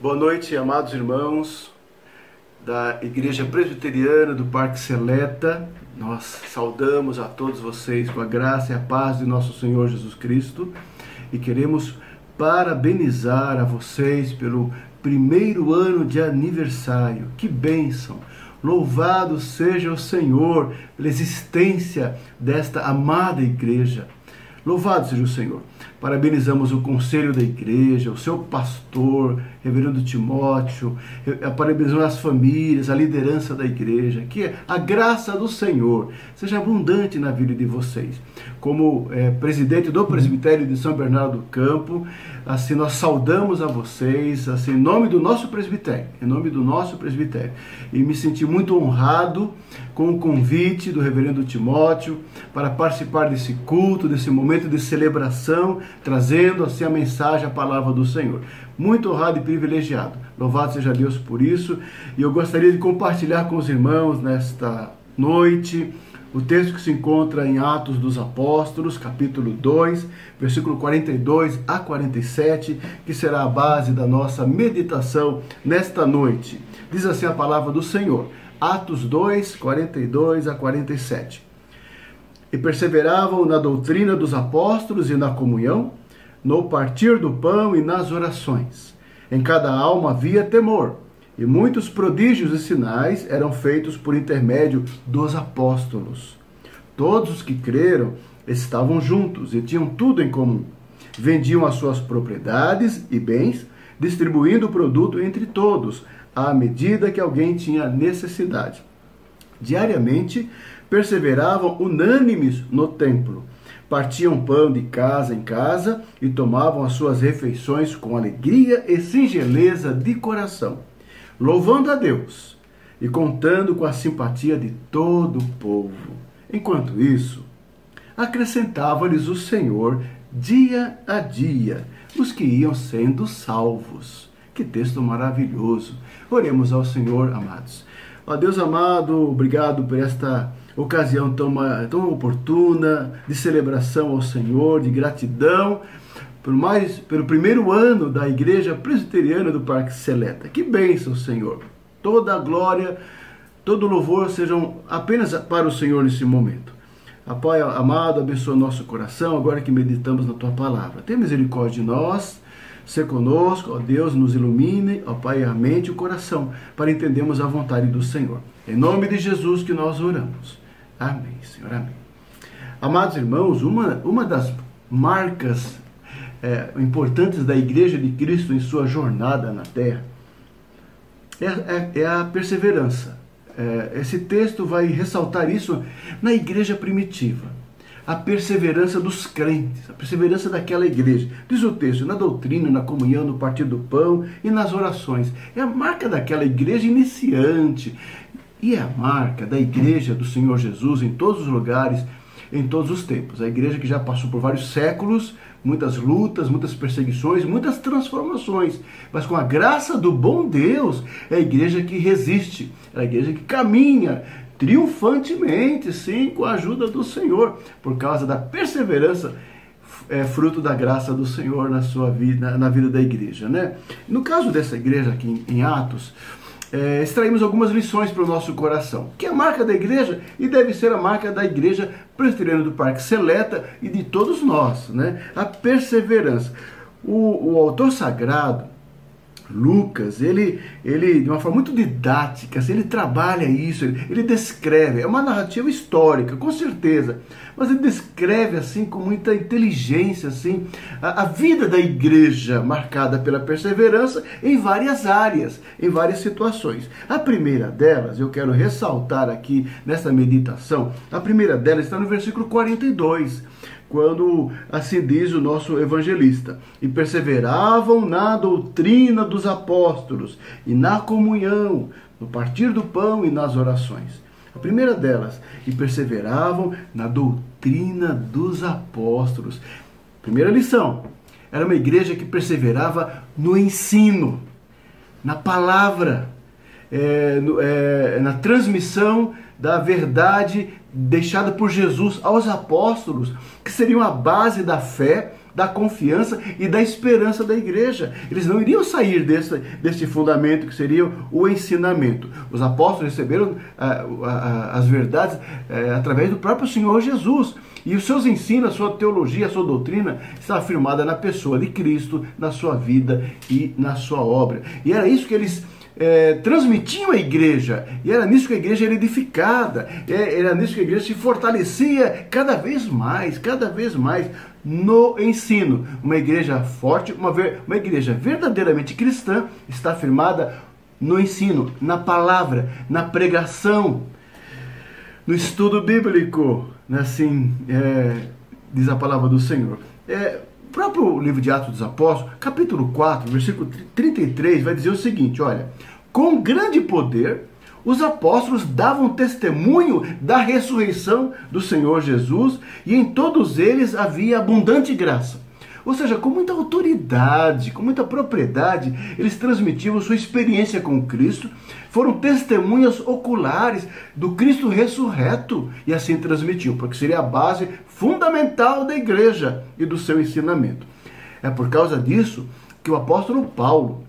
Boa noite, amados irmãos da Igreja Presbiteriana do Parque Seleta. Nós saudamos a todos vocês com a graça e a paz de nosso Senhor Jesus Cristo e queremos parabenizar a vocês pelo primeiro ano de aniversário. Que bênção! Louvado seja o Senhor pela existência desta amada igreja. Louvado seja o Senhor. Parabenizamos o conselho da igreja, o seu pastor, reverendo Timóteo, parabenizamos as famílias, a liderança da igreja, que a graça do Senhor seja abundante na vida de vocês. Como é, presidente do presbitério de São Bernardo do Campo, assim nós saudamos a vocês, assim, em nome do nosso presbitério, em nome do nosso presbitério. E me senti muito honrado com o convite do reverendo Timóteo para participar desse culto, desse momento de celebração trazendo assim a mensagem, a palavra do Senhor. Muito honrado e privilegiado. Louvado seja Deus por isso. E eu gostaria de compartilhar com os irmãos nesta noite o texto que se encontra em Atos dos Apóstolos, capítulo 2, versículo 42 a 47, que será a base da nossa meditação nesta noite. Diz assim a palavra do Senhor. Atos 2, 42 a 47 e perseveravam na doutrina dos apóstolos e na comunhão, no partir do pão e nas orações. Em cada alma havia temor, e muitos prodígios e sinais eram feitos por intermédio dos apóstolos. Todos os que creram estavam juntos e tinham tudo em comum. Vendiam as suas propriedades e bens, distribuindo o produto entre todos, à medida que alguém tinha necessidade. Diariamente perseveravam unânimes no templo. Partiam pão de casa em casa e tomavam as suas refeições com alegria e singeleza de coração, louvando a Deus e contando com a simpatia de todo o povo. Enquanto isso, acrescentava-lhes o Senhor dia a dia os que iam sendo salvos. Que texto maravilhoso! Oremos ao Senhor, amados. Ó Deus amado, obrigado por esta ocasião tão, tão oportuna de celebração ao Senhor, de gratidão por mais, pelo primeiro ano da Igreja Presbiteriana do Parque Seleta. Que bênção, Senhor! Toda a glória, todo o louvor sejam apenas para o Senhor nesse momento. Pai amado, abençoa nosso coração agora que meditamos na tua palavra. Tenha misericórdia de nós, ser conosco, ó Deus, nos ilumine, ó Pai, a mente e o coração, para entendermos a vontade do Senhor. Em nome de Jesus que nós oramos. Amém, Senhor, amém. Amados irmãos, uma, uma das marcas é, importantes da Igreja de Cristo em sua jornada na Terra é, é, é a perseverança. É, esse texto vai ressaltar isso na igreja primitiva. A perseverança dos crentes, a perseverança daquela igreja. Diz o texto, na doutrina, na comunhão, no partir do pão e nas orações. É a marca daquela igreja iniciante, e é a marca da igreja do Senhor Jesus em todos os lugares, em todos os tempos. A igreja que já passou por vários séculos, muitas lutas, muitas perseguições, muitas transformações, mas com a graça do bom Deus, é a igreja que resiste, é a igreja que caminha triunfantemente, sim, com a ajuda do Senhor, por causa da perseverança é fruto da graça do Senhor na sua vida, na vida da igreja, né? No caso dessa igreja aqui em Atos, é, extraímos algumas lições para o nosso coração, que é a marca da igreja e deve ser a marca da igreja presbiteriana do Parque Seleta e de todos nós, né? A perseverança. O, o autor sagrado, Lucas, ele, ele de uma forma muito didática, assim, ele trabalha isso, ele, ele, descreve, é uma narrativa histórica, com certeza, mas ele descreve assim com muita inteligência assim a, a vida da igreja marcada pela perseverança em várias áreas, em várias situações. A primeira delas, eu quero ressaltar aqui nessa meditação, a primeira delas está no versículo 42 quando assim diz o nosso evangelista, e perseveravam na doutrina dos apóstolos e na comunhão, no partir do pão e nas orações. A primeira delas, e perseveravam na doutrina dos apóstolos. Primeira lição, era uma igreja que perseverava no ensino, na palavra, é, no, é, na transmissão da verdade deixada por Jesus aos apóstolos, que seriam a base da fé da confiança e da esperança da igreja. Eles não iriam sair desse, desse fundamento que seria o ensinamento. Os apóstolos receberam ah, as verdades eh, através do próprio Senhor Jesus. E os seus ensinos, a sua teologia, a sua doutrina está afirmada na pessoa de Cristo, na sua vida e na sua obra. E era isso que eles é, transmitiam à igreja, e era nisso que a igreja era edificada, é, era nisso que a igreja se fortalecia cada vez mais, cada vez mais no ensino. Uma igreja forte, uma, uma igreja verdadeiramente cristã, está firmada no ensino, na palavra, na pregação, no estudo bíblico, né, assim é, diz a palavra do Senhor. É, próprio livro de Atos dos Apóstolos, capítulo 4, versículo 33, vai dizer o seguinte: olha, com grande poder, os apóstolos davam testemunho da ressurreição do Senhor Jesus e em todos eles havia abundante graça. Ou seja, com muita autoridade, com muita propriedade, eles transmitiam sua experiência com Cristo, foram testemunhas oculares do Cristo ressurreto e assim transmitiam, porque seria a base fundamental da igreja e do seu ensinamento. É por causa disso que o apóstolo Paulo,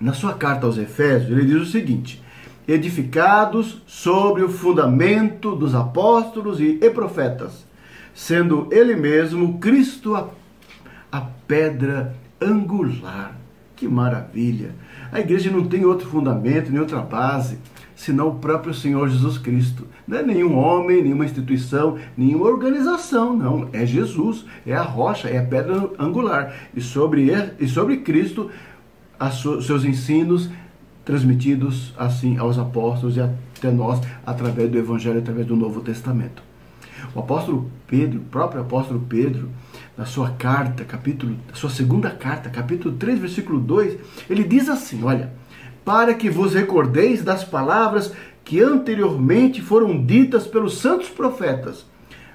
na sua carta aos Efésios, ele diz o seguinte: edificados sobre o fundamento dos apóstolos e profetas, sendo ele mesmo Cristo a a pedra angular. Que maravilha! A igreja não tem outro fundamento, nem outra base, senão o próprio Senhor Jesus Cristo. Não é nenhum homem, nenhuma instituição, nenhuma organização, não. É Jesus, é a rocha, é a pedra angular. E sobre, e sobre Cristo, os seus ensinos transmitidos assim aos apóstolos e até nós através do Evangelho, através do Novo Testamento. O apóstolo Pedro, o próprio apóstolo Pedro, na sua carta, capítulo, sua segunda carta, capítulo 3, versículo 2, ele diz assim: Olha, para que vos recordeis das palavras que anteriormente foram ditas pelos santos profetas,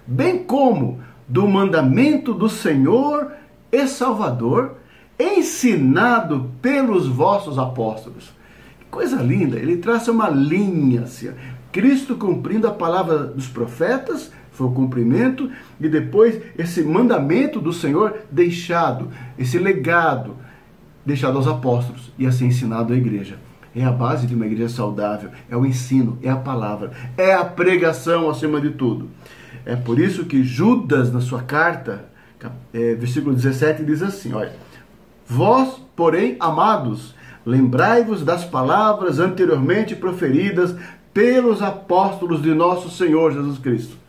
bem como do mandamento do Senhor e Salvador, ensinado pelos vossos apóstolos. Que coisa linda! Ele traça uma linha, assim, Cristo cumprindo a palavra dos profetas, foi o cumprimento, e depois esse mandamento do Senhor deixado, esse legado deixado aos apóstolos e assim ensinado à igreja. É a base de uma igreja saudável, é o ensino, é a palavra, é a pregação acima de tudo. É por isso que Judas, na sua carta, é, versículo 17, diz assim: olha, vós, porém, amados, lembrai-vos das palavras anteriormente proferidas pelos apóstolos de nosso Senhor Jesus Cristo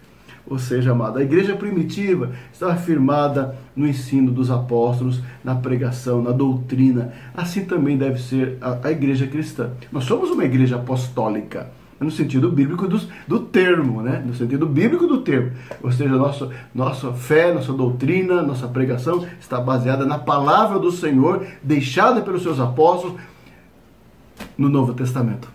ou seja, amada, a igreja primitiva estava firmada no ensino dos apóstolos, na pregação, na doutrina. Assim também deve ser a, a igreja cristã. Nós somos uma igreja apostólica, no sentido bíblico do, do termo, né? no sentido bíblico do termo. Ou seja, nossa, nossa fé, nossa doutrina, nossa pregação está baseada na palavra do Senhor, deixada pelos seus apóstolos no Novo Testamento.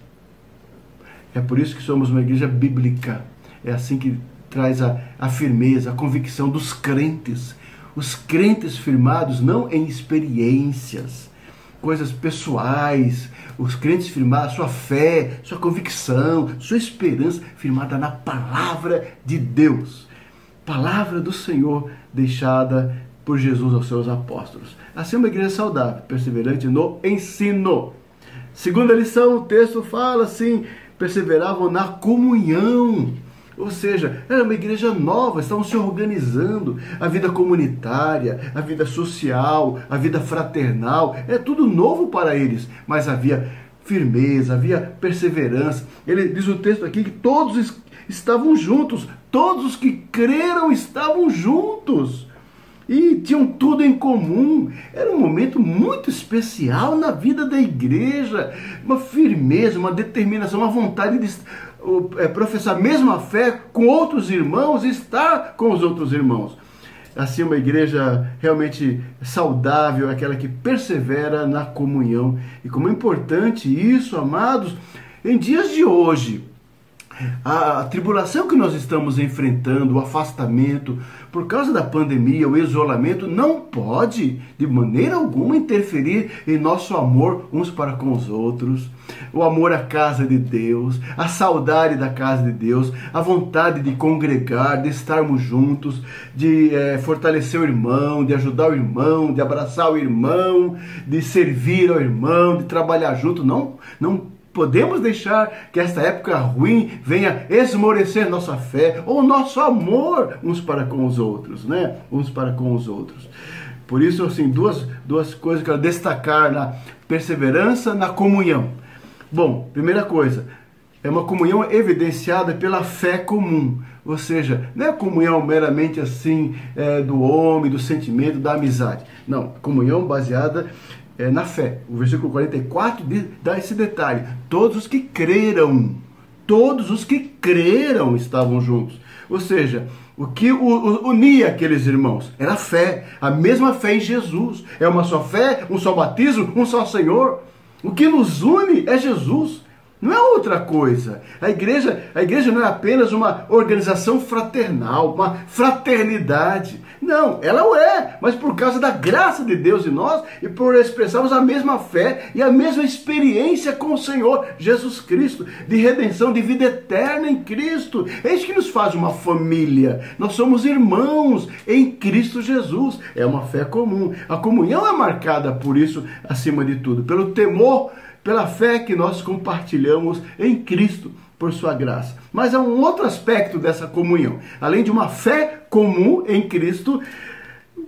É por isso que somos uma igreja bíblica. É assim que traz a, a firmeza, a convicção dos crentes. Os crentes firmados não em experiências, coisas pessoais, os crentes firmados, sua fé, sua convicção, sua esperança firmada na palavra de Deus, palavra do Senhor deixada por Jesus aos seus apóstolos. Assim, uma igreja saudável, perseverante no ensino. Segunda lição, o texto fala assim: perseveravam na comunhão ou seja, era uma igreja nova, estavam se organizando. A vida comunitária, a vida social, a vida fraternal, é tudo novo para eles. Mas havia firmeza, havia perseverança. Ele diz o texto aqui que todos estavam juntos, todos os que creram estavam juntos e tinham tudo em comum. Era um momento muito especial na vida da igreja, uma firmeza, uma determinação, uma vontade de professar a mesma fé com outros irmãos e estar com os outros irmãos. Assim, uma igreja realmente saudável, aquela que persevera na comunhão. E como é importante isso, amados, em dias de hoje, a, tribulação que nós estamos enfrentando, o afastamento, por causa da pandemia, o isolamento, não pode, de maneira alguma, interferir em nosso amor uns para com os outros. O amor à casa de Deus, a saudade da casa de Deus, a vontade de congregar, de estarmos juntos, de é, fortalecer o irmão, de ajudar o irmão, de abraçar o irmão, de servir ao irmão, de trabalhar junto. Não, não podemos deixar que esta época ruim venha esmorecer nossa fé ou nosso amor uns para com os outros, né? Uns para com os outros. Por isso, assim, duas, duas coisas que eu quero destacar na perseverança, na comunhão. Bom, primeira coisa, é uma comunhão evidenciada pela fé comum. Ou seja, não é comunhão meramente assim é, do homem, do sentimento, da amizade. Não, comunhão baseada é, na fé. O versículo 44 dá esse detalhe: todos os que creram, todos os que creram estavam juntos. Ou seja, o que unia aqueles irmãos era a fé, a mesma fé em Jesus. É uma só fé, um só batismo, um só Senhor. O que nos une é Jesus. Não é outra coisa. A igreja, a igreja não é apenas uma organização fraternal, uma fraternidade. Não, ela o é, mas por causa da graça de Deus em nós e por expressarmos a mesma fé e a mesma experiência com o Senhor Jesus Cristo, de redenção, de vida eterna em Cristo. É isso que nos faz uma família. Nós somos irmãos em Cristo Jesus. É uma fé comum. A comunhão é marcada por isso, acima de tudo, pelo temor pela fé que nós compartilhamos em Cristo por sua graça. Mas há um outro aspecto dessa comunhão. Além de uma fé comum em Cristo,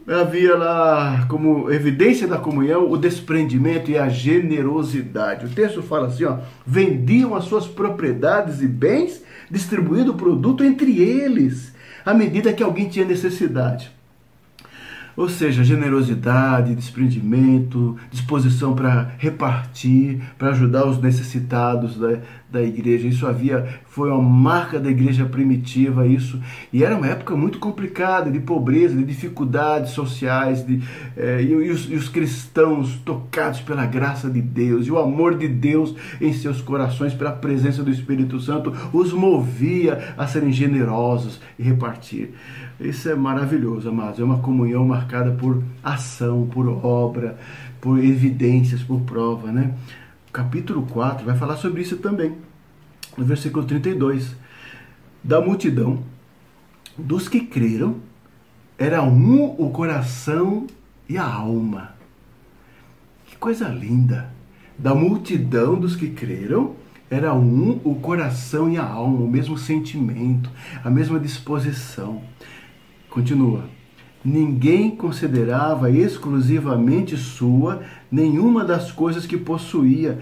havia lá como evidência da comunhão o desprendimento e a generosidade. O texto fala assim, ó, vendiam as suas propriedades e bens, distribuindo o produto entre eles, à medida que alguém tinha necessidade. Ou seja, generosidade, desprendimento, disposição para repartir, para ajudar os necessitados da, da igreja. Isso havia, foi uma marca da igreja primitiva, isso. E era uma época muito complicada, de pobreza, de dificuldades sociais, de, e, e, os, e os cristãos tocados pela graça de Deus, e o amor de Deus em seus corações, pela presença do Espírito Santo, os movia a serem generosos e repartir. Isso é maravilhoso, amados. É uma comunhão marcada por ação, por obra, por evidências, por prova, né? Capítulo 4 vai falar sobre isso também. No versículo 32. Da multidão, dos que creram, era um o coração e a alma. Que coisa linda! Da multidão dos que creram, era um o coração e a alma, o mesmo sentimento, a mesma disposição. Continua. Ninguém considerava exclusivamente sua nenhuma das coisas que possuía.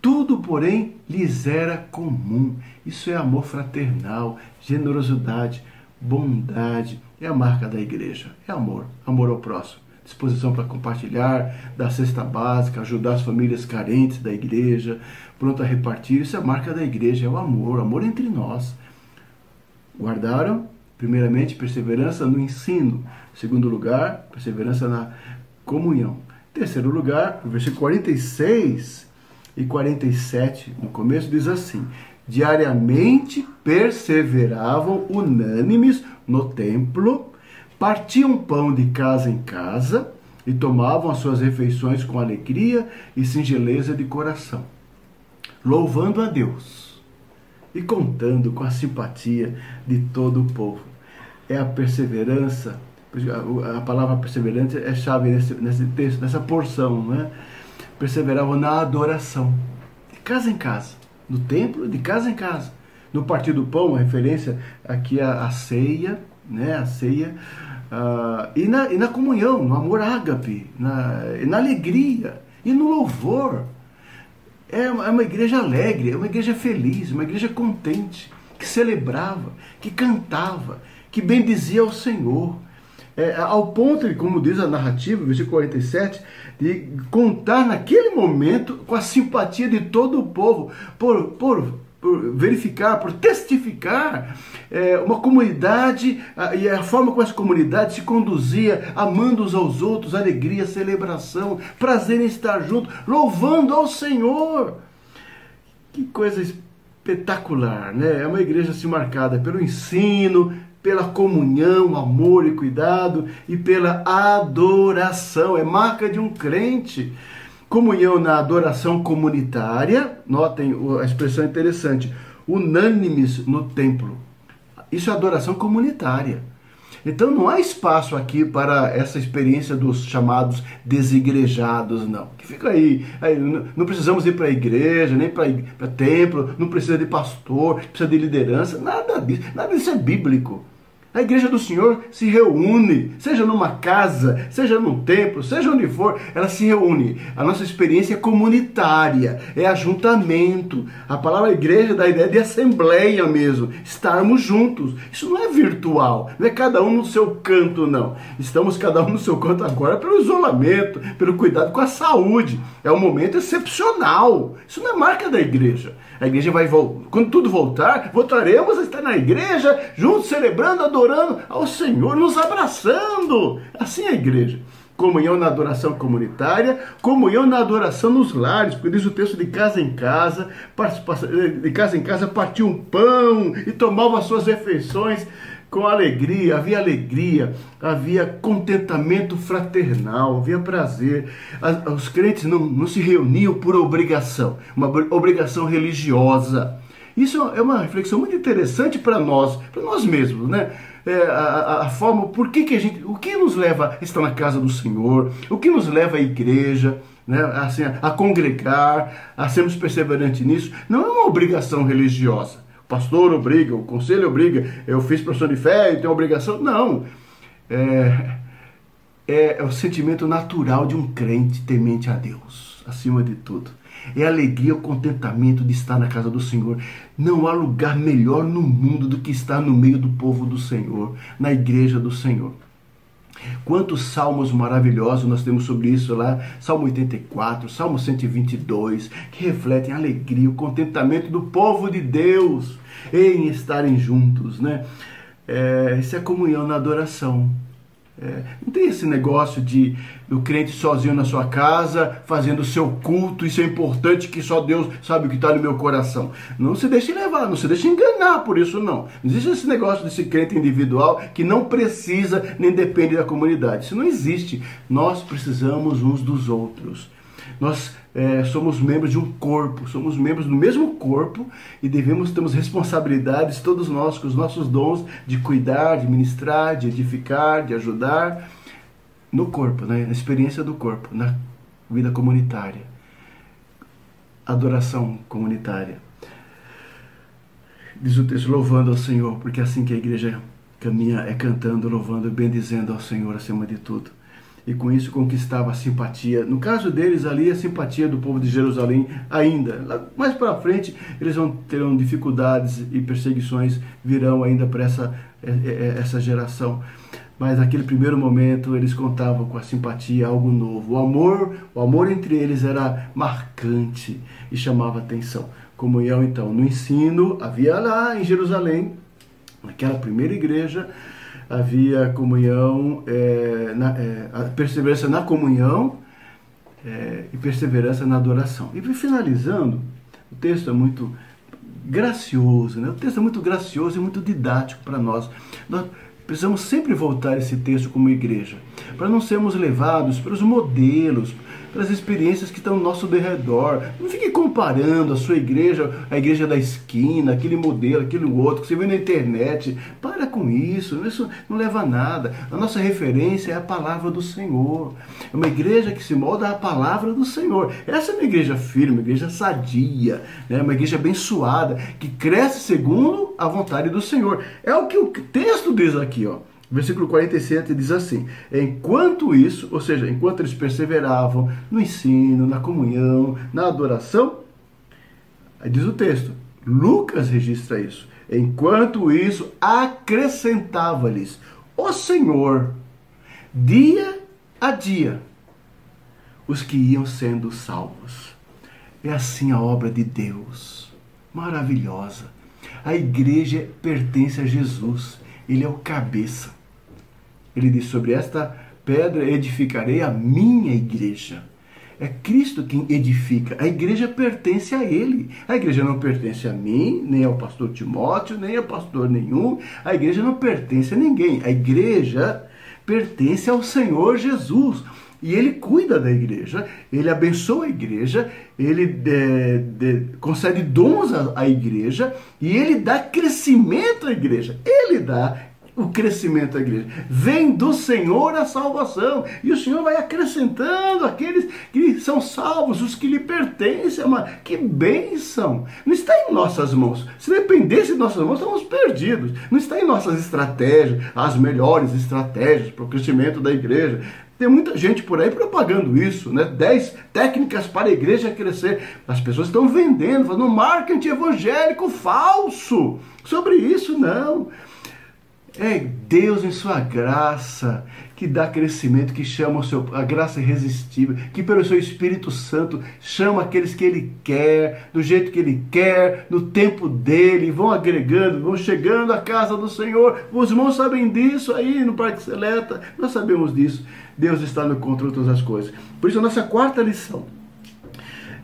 Tudo, porém, lhes era comum. Isso é amor fraternal, generosidade, bondade. É a marca da igreja. É amor, amor ao próximo. Disposição para compartilhar, dar cesta básica, ajudar as famílias carentes da igreja, pronto a repartir. Isso é a marca da igreja, é o amor, amor entre nós. Guardaram Primeiramente, perseverança no ensino. Segundo lugar, perseverança na comunhão. Terceiro lugar, o versículo 46 e 47, no começo diz assim: Diariamente perseveravam unânimes no templo, partiam pão de casa em casa e tomavam as suas refeições com alegria e singeleza de coração, louvando a Deus e contando com a simpatia de todo o povo. É a perseverança, a palavra perseverança é chave nesse, nesse texto, nessa porção, né? Perseveravam na adoração, de casa em casa, no templo, de casa em casa. No partir do pão, a referência aqui à, à ceia, né? A ceia. Uh, e, na, e na comunhão, no amor ágape, na, na alegria e no louvor. É uma, é uma igreja alegre, é uma igreja feliz, uma igreja contente, que celebrava, que cantava, que bendizia ao Senhor. É, ao ponto de, como diz a narrativa, versículo 47, de contar naquele momento com a simpatia de todo o povo, por, por por verificar, por testificar é, uma comunidade a, e a forma como essa comunidade se conduzia, amando uns aos outros, alegria, celebração, prazer em estar junto, louvando ao Senhor. Que coisa espetacular, né? É uma igreja assim marcada pelo ensino, pela comunhão, amor e cuidado e pela adoração. É marca de um crente. Comunhão na adoração comunitária, notem a expressão interessante, unânimes no templo. Isso é adoração comunitária. Então não há espaço aqui para essa experiência dos chamados desigrejados, não. Que fica aí, aí não precisamos ir para a igreja, nem para templo, não precisa de pastor, precisa de liderança, nada disso, nada disso é bíblico. A igreja do Senhor se reúne, seja numa casa, seja num templo, seja onde for, ela se reúne. A nossa experiência é comunitária, é ajuntamento. A palavra igreja dá a ideia de assembleia mesmo, estarmos juntos. Isso não é virtual, não é cada um no seu canto, não. Estamos cada um no seu canto agora pelo isolamento, pelo cuidado com a saúde. É um momento excepcional. Isso não é marca da igreja. A igreja vai voltar. Quando tudo voltar, voltaremos a estar na igreja, juntos, celebrando, adorando ao Senhor, nos abraçando. Assim é a igreja. Comunhão na adoração comunitária, comunhão na adoração nos lares, porque diz o texto de casa em casa, de casa em casa partia um pão e tomava as suas refeições com alegria, havia alegria, havia contentamento fraternal, havia prazer. Os crentes não, não se reuniam por obrigação, uma obrigação religiosa. Isso é uma reflexão muito interessante para nós, para nós mesmos, né? É, a, a, forma, por que, que a gente, o que nos leva a estar na casa do Senhor, o que nos leva à igreja, né? assim, a, a congregar, a sermos perseverantes nisso, não é uma obrigação religiosa pastor obriga, o conselho obriga, eu fiz profissão de fé e tenho obrigação. Não. É, é, é, o sentimento natural de um crente temente a Deus, acima de tudo. É a alegria, o contentamento de estar na casa do Senhor. Não há lugar melhor no mundo do que estar no meio do povo do Senhor, na igreja do Senhor. Quantos salmos maravilhosos nós temos sobre isso lá? Salmo 84, Salmo 122, que refletem a alegria, o contentamento do povo de Deus em estarem juntos, né? É, isso é comunhão na adoração. É, não tem esse negócio de o crente sozinho na sua casa, fazendo o seu culto, isso é importante que só Deus sabe o que está no meu coração. Não se deixe levar, não se deixe enganar por isso não. Não existe esse negócio desse crente individual que não precisa nem depende da comunidade. Isso não existe. Nós precisamos uns dos outros. Nós é, somos membros de um corpo, somos membros do mesmo corpo e devemos temos responsabilidades, todos nós, com os nossos dons de cuidar, de ministrar, de edificar, de ajudar no corpo, né? na experiência do corpo, na vida comunitária, adoração comunitária. Diz o texto, louvando ao Senhor, porque é assim que a igreja caminha, é cantando, louvando, bendizendo ao Senhor acima de tudo e com isso conquistava a simpatia. No caso deles ali, a simpatia do povo de Jerusalém ainda. mais para frente, eles vão terão dificuldades e perseguições virão ainda para essa, é, é, é, essa geração. Mas naquele primeiro momento eles contavam com a simpatia, algo novo. O amor, o amor entre eles era marcante e chamava atenção. Comunhão então no ensino, havia lá em Jerusalém, naquela primeira igreja, havia comunhão, é, na, é, perseverança na comunhão é, e perseverança na adoração. E finalizando, o texto é muito gracioso, né? o texto é muito gracioso e muito didático para nós. Nós precisamos sempre voltar esse texto como igreja, para não sermos levados pelos modelos, pelas experiências que estão ao nosso derredor. Não fique comparando a sua igreja, a igreja da esquina, aquele modelo, aquele outro que você vê na internet. Para com isso, isso não leva a nada. A nossa referência é a palavra do Senhor. É uma igreja que se molda à palavra do Senhor. Essa é uma igreja firme, uma igreja sadia, né? uma igreja abençoada, que cresce segundo a vontade do Senhor. É o que o texto diz aqui, ó. Versículo 47 diz assim: Enquanto isso, ou seja, enquanto eles perseveravam no ensino, na comunhão, na adoração, diz o texto, Lucas registra isso. Enquanto isso, acrescentava-lhes o Senhor, dia a dia, os que iam sendo salvos. É assim a obra de Deus, maravilhosa. A igreja pertence a Jesus, ele é o cabeça. Ele diz: Sobre esta pedra edificarei a minha igreja. É Cristo quem edifica. A igreja pertence a Ele. A igreja não pertence a mim, nem ao pastor Timóteo, nem a pastor nenhum. A igreja não pertence a ninguém. A igreja pertence ao Senhor Jesus. E ele cuida da igreja, ele abençoa a igreja, ele de, de, concede dons à, à igreja e ele dá crescimento à igreja. Ele dá o crescimento da igreja. Vem do Senhor a salvação. E o Senhor vai acrescentando aqueles que são salvos, os que lhe pertencem. Uma... Que bênção! Não está em nossas mãos. Se dependesse de nossas mãos, estamos perdidos. Não está em nossas estratégias, as melhores estratégias para o crescimento da igreja. Tem muita gente por aí propagando isso, né? 10 técnicas para a igreja crescer. As pessoas estão vendendo, fazendo marketing evangélico falso. Sobre isso, não. É Deus em sua graça que dá crescimento, que chama seu, a graça irresistível, que pelo seu Espírito Santo chama aqueles que ele quer, do jeito que ele quer, no tempo dele, vão agregando, vão chegando à casa do Senhor. Os irmãos sabem disso aí no Parque Seleta, nós sabemos disso. Deus está no controle de todas as coisas. Por isso, a nossa quarta lição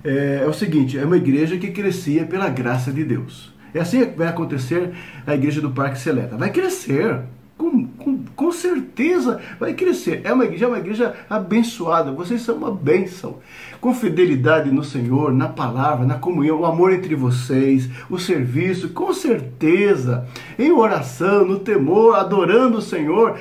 é, é o seguinte: é uma igreja que crescia pela graça de Deus. É assim que vai acontecer a igreja do Parque Seleta. Vai crescer. Com, com, com certeza vai crescer. É uma igreja, é uma igreja abençoada. Vocês são uma bênção. Com fidelidade no Senhor, na palavra, na comunhão, o amor entre vocês, o serviço, com certeza, em oração, no temor, adorando o Senhor.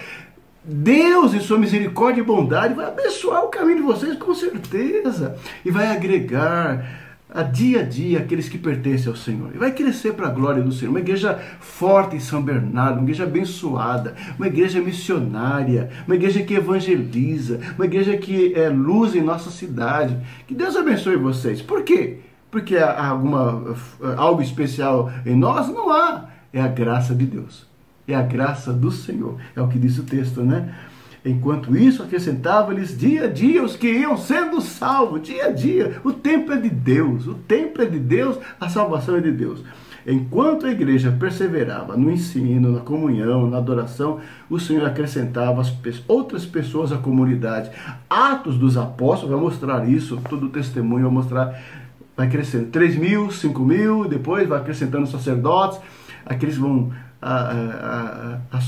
Deus, em sua misericórdia e bondade, vai abençoar o caminho de vocês com certeza e vai agregar a dia a dia aqueles que pertencem ao Senhor. E vai crescer para a glória do Senhor. Uma igreja forte em São Bernardo, uma igreja abençoada, uma igreja missionária, uma igreja que evangeliza, uma igreja que é luz em nossa cidade. Que Deus abençoe vocês. Por quê? Porque há alguma, algo especial em nós? Não há. É a graça de Deus. É a graça do Senhor. É o que diz o texto, né? Enquanto isso, acrescentava-lhes dia a dia os que iam sendo salvos, dia a dia. O tempo é de Deus, o tempo é de Deus, a salvação é de Deus. Enquanto a igreja perseverava no ensino, na comunhão, na adoração, o Senhor acrescentava as outras pessoas à comunidade. Atos dos Apóstolos vai mostrar isso, todo o testemunho vai mostrar, vai crescendo. 3 mil, 5 mil, depois vai acrescentando sacerdotes, aqueles vão a, a, a,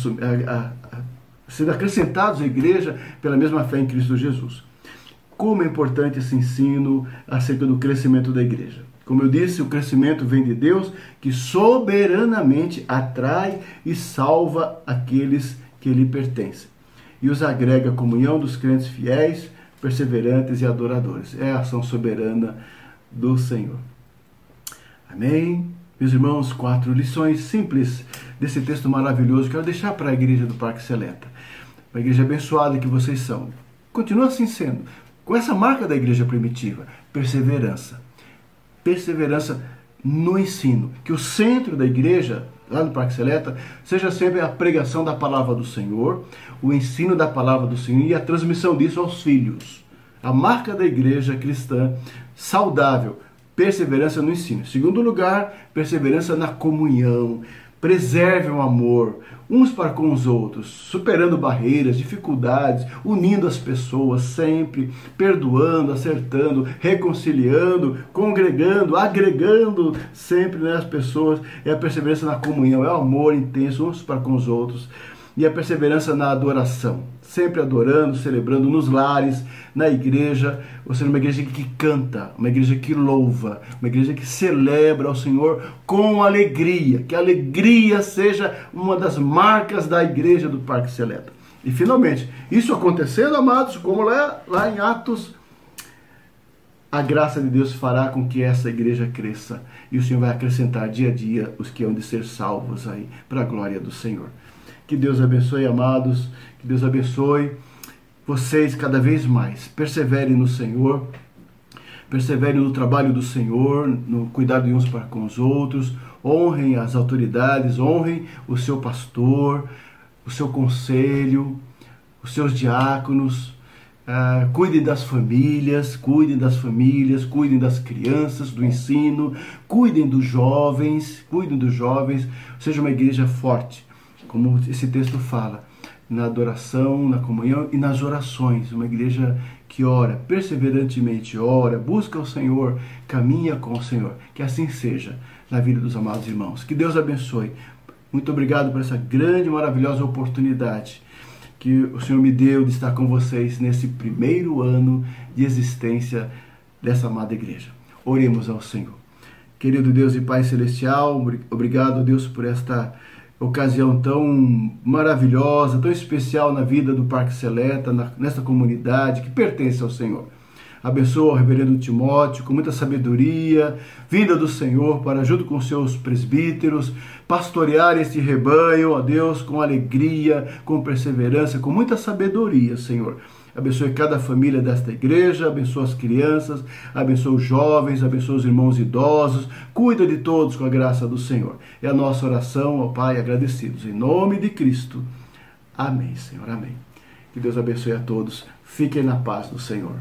sendo acrescentados à igreja pela mesma fé em Cristo Jesus. Como é importante esse ensino acerca do crescimento da igreja. Como eu disse, o crescimento vem de Deus que soberanamente atrai e salva aqueles que lhe pertencem e os agrega à comunhão dos crentes fiéis, perseverantes e adoradores. É a ação soberana do Senhor. Amém? Meus irmãos, quatro lições simples desse texto maravilhoso que eu quero deixar para a igreja do Parque Seleta uma igreja abençoada que vocês são. Continua assim sendo. Com essa marca da igreja primitiva, perseverança. Perseverança no ensino. Que o centro da igreja, lá no Parque Seleta, seja sempre a pregação da palavra do Senhor, o ensino da palavra do Senhor e a transmissão disso aos filhos. A marca da igreja cristã saudável, perseverança no ensino. Segundo lugar, perseverança na comunhão, Preserve o amor uns para com os outros, superando barreiras, dificuldades, unindo as pessoas sempre, perdoando, acertando, reconciliando, congregando, agregando sempre né, as pessoas. É a perseverança na comunhão, é o amor intenso uns para com os outros e a perseverança na adoração, sempre adorando, celebrando nos lares, na igreja, ou seja, uma igreja que canta, uma igreja que louva, uma igreja que celebra ao Senhor com alegria, que a alegria seja uma das marcas da igreja do Parque Seleta. E finalmente, isso acontecendo, amados, como lá, lá em Atos, a graça de Deus fará com que essa igreja cresça e o Senhor vai acrescentar dia a dia os que hão de ser salvos aí, para a glória do Senhor. Que Deus abençoe, amados. Que Deus abençoe vocês cada vez mais. Perseverem no Senhor. Perseverem no trabalho do Senhor, no cuidado de uns para com os outros. Honrem as autoridades, honrem o seu pastor, o seu conselho, os seus diáconos. Uh, cuidem das famílias, cuidem das famílias, cuidem das crianças, do ensino, cuidem dos jovens, cuidem dos jovens, seja uma igreja forte, como esse texto fala, na adoração, na comunhão e nas orações. Uma igreja que ora, perseverantemente ora, busca o Senhor, caminha com o Senhor. Que assim seja na vida dos amados irmãos. Que Deus abençoe. Muito obrigado por essa grande maravilhosa oportunidade que o Senhor me deu de estar com vocês nesse primeiro ano de existência dessa amada igreja. Oremos ao Senhor. Querido Deus e Pai Celestial, obrigado, Deus, por esta ocasião tão maravilhosa, tão especial na vida do Parque Seleta, na, nessa comunidade que pertence ao Senhor. Abençoa o reverendo Timóteo com muita sabedoria, vinda do Senhor para, junto com seus presbíteros, pastorear este rebanho, ó Deus, com alegria, com perseverança, com muita sabedoria, Senhor Abençoe cada família desta igreja, abençoe as crianças, abençoe os jovens, abençoe os irmãos idosos, cuida de todos com a graça do Senhor. É a nossa oração, ó Pai, agradecidos. Em nome de Cristo. Amém, Senhor. Amém. Que Deus abençoe a todos. Fiquem na paz do Senhor.